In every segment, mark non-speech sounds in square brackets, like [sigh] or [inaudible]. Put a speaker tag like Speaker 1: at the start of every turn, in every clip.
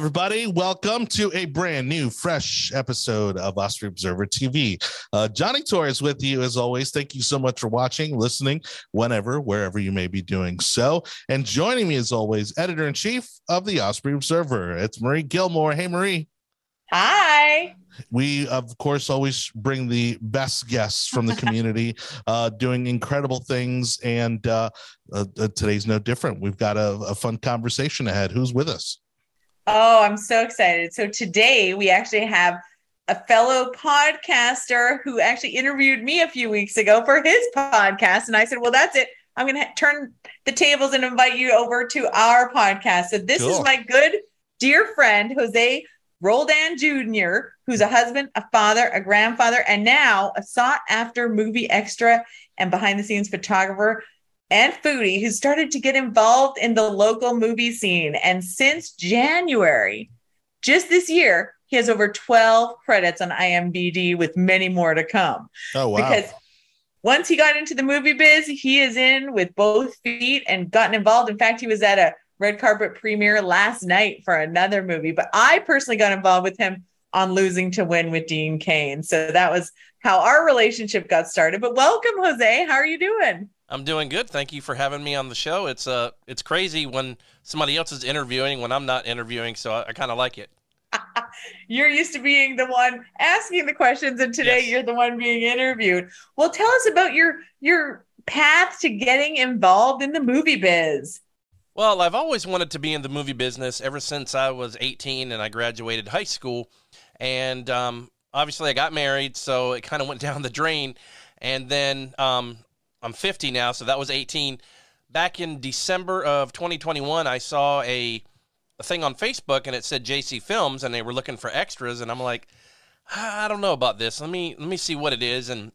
Speaker 1: everybody. Welcome to a brand new, fresh episode of Osprey Observer TV. Uh, Johnny Torres with you as always. Thank you so much for watching, listening, whenever, wherever you may be doing so. And joining me as always, editor in chief of the Osprey Observer. It's Marie Gilmore. Hey, Marie.
Speaker 2: Hi.
Speaker 1: We, of course, always bring the best guests from the community, [laughs] uh, doing incredible things. And uh, uh, today's no different. We've got a, a fun conversation ahead. Who's with us?
Speaker 2: Oh, I'm so excited. So today we actually have a fellow podcaster who actually interviewed me a few weeks ago for his podcast. And I said, well, that's it. I'm going to turn the tables and invite you over to our podcast. So this cool. is my good dear friend, Jose Roldan Jr., who's a husband, a father, a grandfather, and now a sought after movie extra and behind the scenes photographer and foodie who started to get involved in the local movie scene. And since January, just this year, he has over 12 credits on IMDb with many more to come.
Speaker 1: Oh, wow.
Speaker 2: Because once he got into the movie biz, he is in with both feet and gotten involved. In fact, he was at a red carpet premiere last night for another movie. But I personally got involved with him on Losing to Win with Dean Cain. So that was how our relationship got started. But welcome, Jose. How are you doing?
Speaker 3: I'm doing good. Thank you for having me on the show. It's uh it's crazy when somebody else is interviewing when I'm not interviewing, so I, I kind of like it. [laughs]
Speaker 2: you're used to being the one asking the questions and today yes. you're the one being interviewed. Well, tell us about your your path to getting involved in the movie biz.
Speaker 3: Well, I've always wanted to be in the movie business ever since I was 18 and I graduated high school. And um, obviously, I got married, so it kind of went [laughs] down the drain. And then um, I'm 50 now, so that was 18. Back in December of 2021, I saw a, a thing on Facebook and it said JC Films and they were looking for extras and I'm like, I don't know about this. Let me let me see what it is and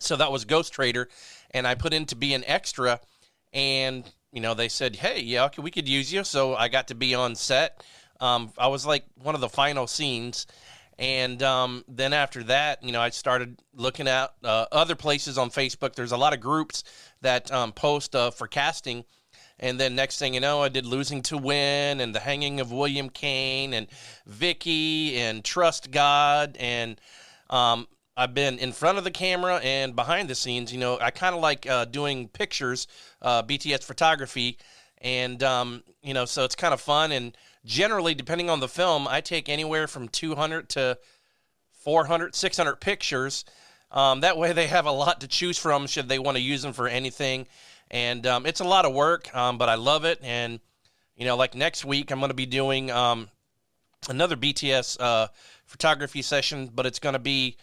Speaker 3: so that was Ghost Trader and I put in to be an extra and you know they said, "Hey, yeah, we could use you." So I got to be on set. Um, I was like one of the final scenes and um, then after that, you know, I started looking at uh, other places on Facebook. There's a lot of groups that um, post uh, for casting. And then next thing you know, I did Losing to Win and The Hanging of William Kane and Vicky and Trust God. And um, I've been in front of the camera and behind the scenes. You know, I kind of like uh, doing pictures, uh, BTS photography. And, um, you know, so it's kind of fun. And generally, depending on the film, I take anywhere from 200 to 400, 600 pictures. Um, that way, they have a lot to choose from should they want to use them for anything. And um, it's a lot of work, um, but I love it. And, you know, like next week, I'm going to be doing um, another BTS uh, photography session, but it's going to be,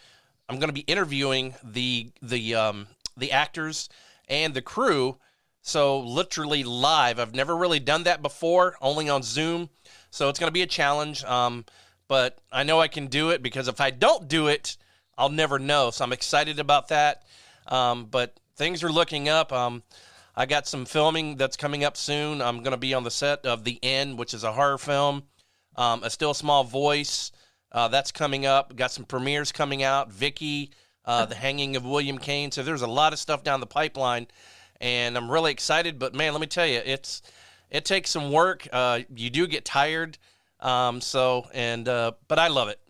Speaker 3: I'm going to be interviewing the, the, um, the actors and the crew. So, literally live. I've never really done that before, only on Zoom. So it's going to be a challenge. Um, but I know I can do it because if I don't do it, I'll never know. So I'm excited about that. Um, but things are looking up. Um, I got some filming that's coming up soon. I'm going to be on the set of The End, which is a horror film. Um, a Still Small Voice, uh, that's coming up. Got some premieres coming out. Vicky, uh, The Hanging of William Kane. So there's a lot of stuff down the pipeline, and I'm really excited. But man, let me tell you, it's it takes some work. Uh, you do get tired. Um, so and uh, but I love it.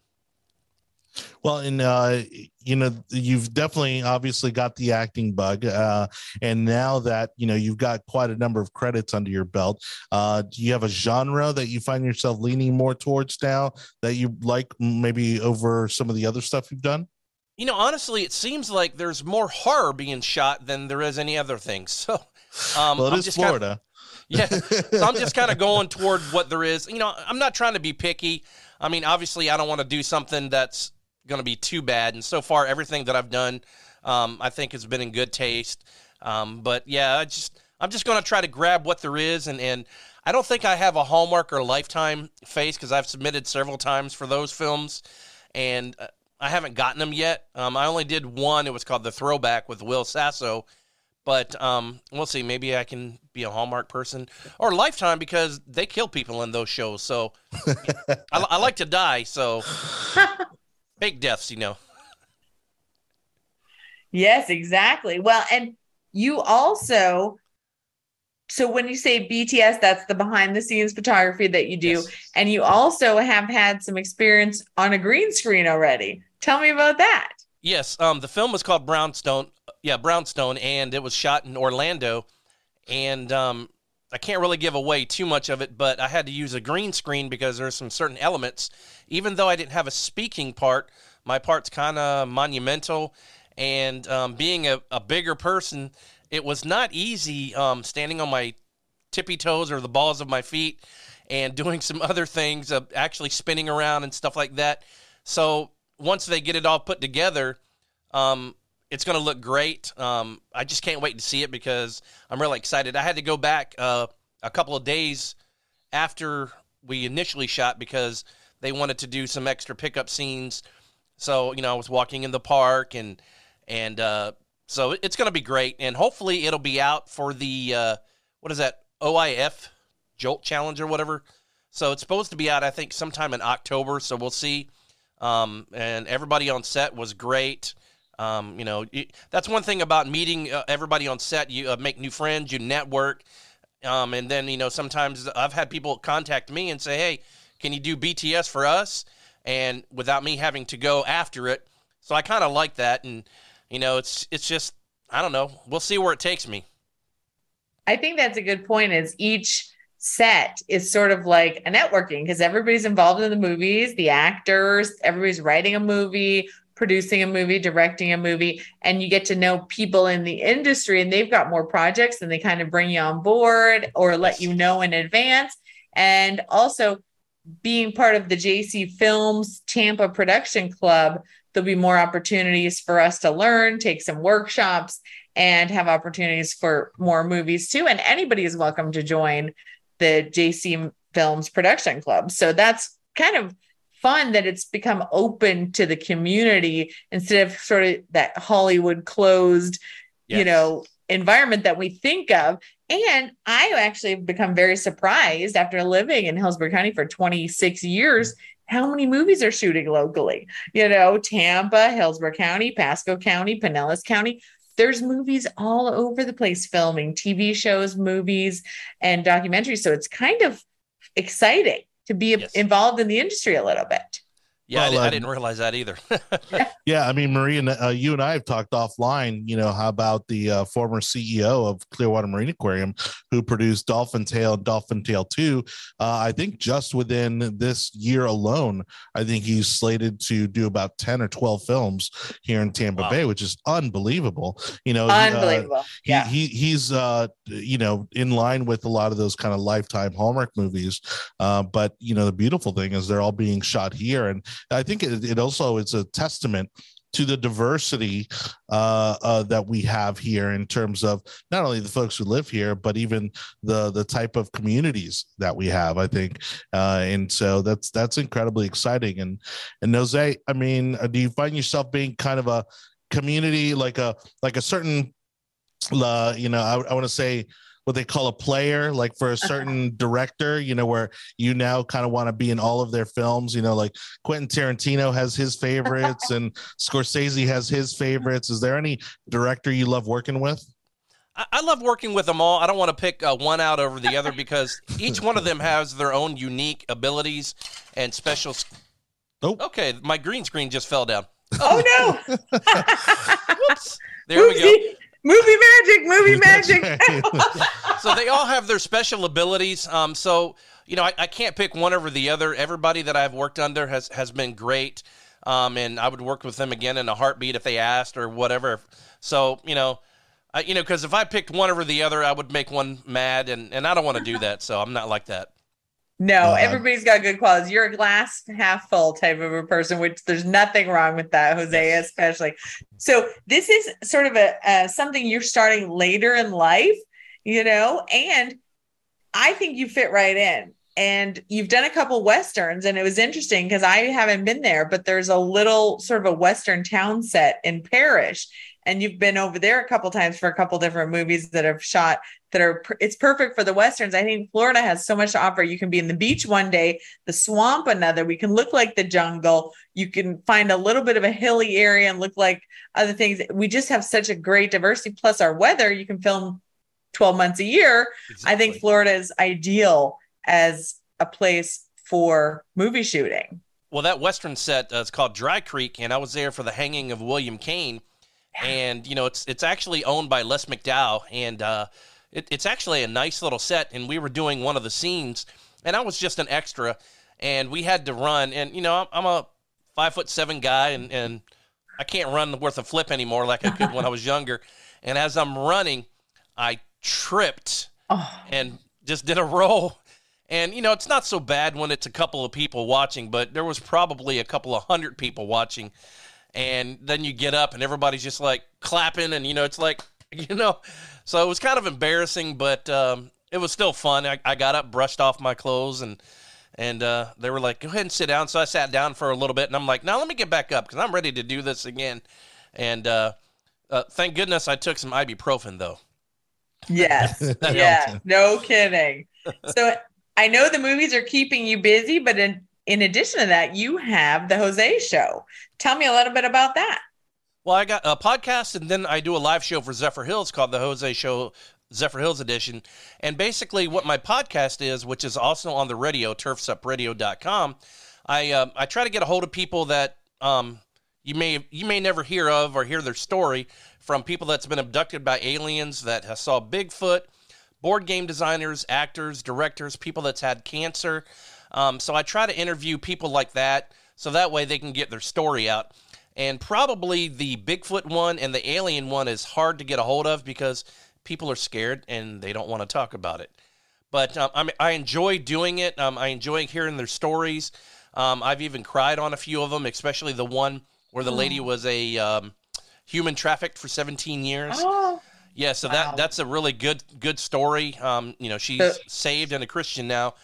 Speaker 1: Well, and uh, you know, you've definitely obviously got the acting bug, uh, and now that you know you've got quite a number of credits under your belt, uh, do you have a genre that you find yourself leaning more towards now that you like, maybe over some of the other stuff you've done?
Speaker 3: You know, honestly, it seems like there's more horror being shot than there is any other thing. [laughs] So,
Speaker 1: um, well, it I'm is Florida. Kind [laughs] of,
Speaker 3: yeah. So I'm just kind of [laughs] going toward what there is. You know, I'm not trying to be picky. I mean, obviously, I don't want to do something that's going to be too bad. And so far, everything that I've done, um, I think has been in good taste. Um, but yeah, I just I'm just going to try to grab what there is, and and I don't think I have a Hallmark or Lifetime face because I've submitted several times for those films, and uh, I haven't gotten them yet. Um, I only did one. It was called The Throwback with Will Sasso but um, we'll see. Maybe I can be a Hallmark person or Lifetime because they kill people in those shows. So I, I, like to die. So [laughs] fake deaths, you know.
Speaker 2: Yes, exactly. Well, and you also so when you say BTS, that's the behind the scenes photography that you do.
Speaker 3: Yes.
Speaker 2: And you also have had some experience on a green screen already. Tell me about that.
Speaker 3: Yes, um, the film was called Brownstone. Yeah, Brownstone, and it was shot in Orlando. And um, I can't really give away too much of it, but I had to use a green screen because there's some certain elements. Even though I didn't have a speaking part, my part's kind of monumental. And um, being a, a bigger person, it was not easy um, standing on my tippy toes or the balls of my feet and doing some other things, of actually spinning around and stuff like that. So once they get it all put together, um, it's going to look great. Um, I just can't wait to see it because I'm really excited. I had to go back uh, a couple of days after we initially shot because they wanted to do some extra pickup scenes. So you know, I was walking in the park and and uh, so it's going to be great. And hopefully, it'll be out for the uh, what is that OIF Jolt Challenge or whatever. So it's supposed to be out, I think, sometime in October. So we'll see. Um, and everybody on set was great. Um, you know, that's one thing about meeting uh, everybody on set. You uh, make new friends, you network, um, and then you know sometimes I've had people contact me and say, "Hey, can you do BTS for us?" And without me having to go after it, so I kind of like that. And you know, it's it's just I don't know. We'll see where it takes me.
Speaker 2: I think that's a good point. Is each set is sort of like a networking because everybody's involved in the movies, the actors, everybody's writing a movie, producing a movie, directing a movie, and you get to know people in the industry and they've got more projects and they kind of bring you on board or let you know in advance. And also being part of the JC Films Tampa Production Club, there'll be more opportunities for us to learn, take some workshops, and have opportunities for more movies too. And anybody is welcome to join the JC Films Production Club. So that's kind of fun that it's become open to the community instead of sort of that Hollywood closed, you know, environment that we think of. And I actually have become very surprised after living in Hillsborough County for 26 years how many movies are shooting locally. You know, Tampa, Hillsborough County, Pasco County, Pinellas County. There's movies all over the place filming TV shows, movies, and documentaries. So it's kind of exciting to be
Speaker 3: Yes.
Speaker 2: involved in the industry a little bit.
Speaker 3: Yeah, I,
Speaker 1: Well,
Speaker 3: di- I
Speaker 1: um,
Speaker 3: didn't realize that either. [laughs]
Speaker 1: Yeah, I mean, Maria, uh, you and I have talked offline. You know, how about the uh, former CEO of Clearwater Marine Aquarium, who produced Dolphin Tale and Dolphin Tale Two? Uh, I think just within this year alone, I think he's slated to do about ten or twelve films here in Tampa
Speaker 3: Wow.
Speaker 1: Bay, which is unbelievable. You know, uh,
Speaker 2: Unbelievable.
Speaker 1: he,
Speaker 2: yeah.
Speaker 1: he he's uh you know in line with a lot of those kind of lifetime hallmark movies uh but you know the beautiful thing is they're all being shot here and i think it, it also is a testament to the diversity uh, uh, that we have here in terms of not only the folks who live here, but even the the type of communities that we have. I think, uh, and so that's that's incredibly exciting. And and Jose, I mean, uh, do you find yourself being kind of a community like a like a certain uh, you know, I, I want to say what they call a player, like for a [laughs] certain director, you know, where you now kind of want to be in all of their films, you know, like Quentin Tarantino has his favorites and [laughs] Scorsese has his favorites. Is there any director you love working with?
Speaker 3: I, I love working with them all. I don't want to pick uh, one out over the other because [laughs] each one of them has their own unique abilities and special. s-
Speaker 1: Oh.
Speaker 3: Okay, my green screen just fell down.
Speaker 2: Oh no.
Speaker 3: Whoops. There we go.
Speaker 2: Oopsie. Movie magic, movie magic. [laughs]
Speaker 3: so they all have their special abilities. Um, so you know, I, I can't pick one over the other. Everybody that I've worked under has has been great, um, and I would work with them again in a heartbeat if they asked or whatever. So you know, I, you know, because if I picked one over the other, I would make one mad, and and I don't want to do that. So I'm not like that.
Speaker 2: No,
Speaker 1: Uh,
Speaker 2: everybody's got good qualities. You're a glass half full type of a person, which there's nothing wrong with that, Jose, especially. So this is sort of a uh, something you're starting later in life, you know, and I think you fit right in. And you've done a couple westerns, and it was interesting because I haven't been there, but there's a little sort of a western town set in Parrish, and you've been over there a couple times for a couple different movies that have shot that are it's perfect for the westerns. I think Florida has so much to offer. You can be in the beach one day, the swamp another. We can look like the jungle. You can find a little bit of a hilly area and look like other things. We just have such a great diversity. Plus our weather, you can film 12 months a year,
Speaker 3: Exactly.
Speaker 2: I think Florida is ideal as a place for movie shooting.
Speaker 3: Well, that western set uh, is called Dry Creek, and I was there for the hanging of William Kane. And you know, it's it's actually owned by Les McDowell, and uh, it, it's actually a nice little set. And we were doing one of the scenes, and I was just an extra, and we had to run. And you know, I'm, I'm a five foot seven guy, and and I can't run worth a flip anymore like I could when I was younger. And as I'm running, I tripped
Speaker 2: Oh,
Speaker 3: and just did a roll. And you know, it's not so bad when it's a couple of people watching, but there was probably a couple of hundred people watching. And then you get up and everybody's just like clapping, and you know, it's like, [laughs] you know, so it was kind of embarrassing, but um, it was still fun. I, I got up, brushed off my clothes, and and uh, they were like, "Go ahead and sit down." So I sat down for a little bit, and I'm like, "Now let me get back up because I'm ready to do this again." And uh, uh, thank goodness I took some ibuprofen though.
Speaker 2: yes. [laughs]
Speaker 1: That
Speaker 2: yeah. No kidding. So I know the movies are keeping you busy, but in, in addition to that, you have the Jose show. Tell me a little bit about that.
Speaker 3: Well, I got a podcast, and then I do a live show for Zephyrhills called the Jose Show Zephyrhills Edition. And basically, what my podcast is, which is also on the radio, turfsupradio.com, I um, I try to get a hold of people that um, you may you may never hear of or hear their story from people that's been abducted by aliens that saw Bigfoot, board game designers, actors, directors, people that's had cancer. Um, so I try to interview people like that, so that way they can get their story out. And probably the Bigfoot one and the alien one is hard to get a hold of because people are scared and they don't want to talk about it. But um, I, I enjoy doing it. Um, I enjoy hearing their stories. Um, I've even cried on a few of them, especially the one where the lady was a um, human trafficked for 17 years.
Speaker 2: Oh,
Speaker 3: Yeah, so
Speaker 2: Wow.
Speaker 3: that that's a really good good story. Um, you know, she's saved and a Christian now.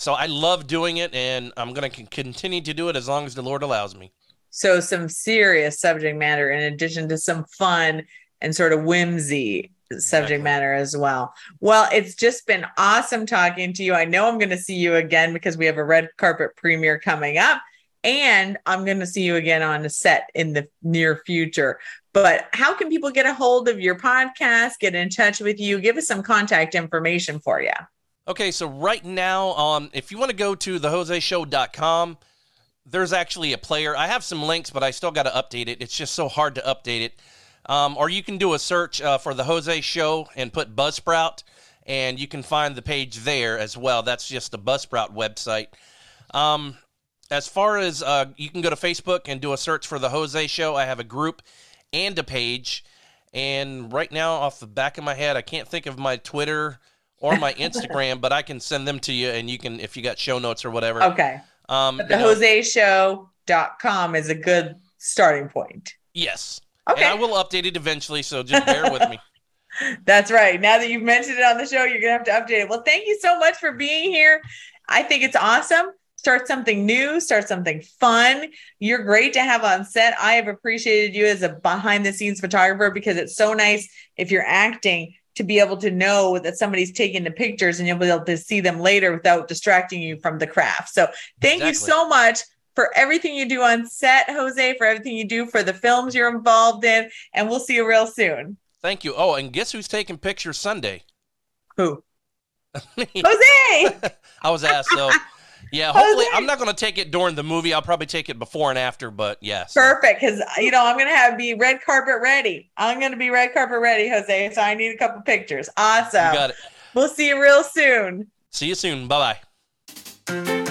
Speaker 3: So I love doing it, and I'm going to continue to do it as long as the Lord allows me.
Speaker 2: so some serious subject matter in addition to some fun and sort of whimsy subject
Speaker 3: Exactly.
Speaker 2: matter as well. Well, it's just been awesome talking to you. I know I'm going to see you again because we have a red carpet premiere coming up and I'm going to see you again on the set in the near future. But how can people get a hold of your podcast, get in touch with you? Give us some contact information for you.
Speaker 3: Okay, so right now, um, if you want to go to thejoseshow.com, there's actually a player. I have some links, but I still got to update it. It's just so hard to update it. Um, or you can do a search uh, for the Jose Show and put Buzzsprout, and you can find the page there as well. That's just the Buzzsprout website. Um, as far as uh, you can go to Facebook and do a search for the Jose Show, I have a group and a page. And right now, off the back of my head, I can't think of my Twitter or my [laughs] Instagram, but I can send them to you, and you can if you got show notes or whatever.
Speaker 2: Okay.
Speaker 3: Um,
Speaker 2: But
Speaker 3: you
Speaker 2: the
Speaker 3: know,
Speaker 2: joseshow.com is a good starting point.
Speaker 3: yes.
Speaker 2: Okay.
Speaker 3: And I will update it eventually, so just bear with me. [laughs] [laughs]
Speaker 2: That's right. Now that you've mentioned it on the show, you're going to have to update it. Well, thank you so much for being here. I think it's awesome. Start something new, start something fun. You're great to have on set. I have appreciated you as a behind the scenes photographer because it's so nice if you're acting to be able to know that somebody's taking the pictures and you'll be able to see them later without distracting you from the craft. So, thank you so much for everything you do on set, Jose, for everything you do for the films you're involved in. And we'll see you real soon.
Speaker 3: Thank you. Oh, and guess who's taking pictures Sunday?
Speaker 2: Who? [laughs] Jose. [laughs]
Speaker 3: I was asked. So, [laughs] yeah. Hopefully,
Speaker 2: Jose.
Speaker 3: I'm not going to take it during the movie. I'll probably take it before and after. But yes.
Speaker 2: Perfect, because you know I'm gonna have be red carpet ready. I'm gonna be red carpet ready, Jose. So I need a couple pictures.
Speaker 3: You
Speaker 2: Awesome.
Speaker 3: got it.
Speaker 2: We'll see you real soon.
Speaker 3: See you soon. Bye bye.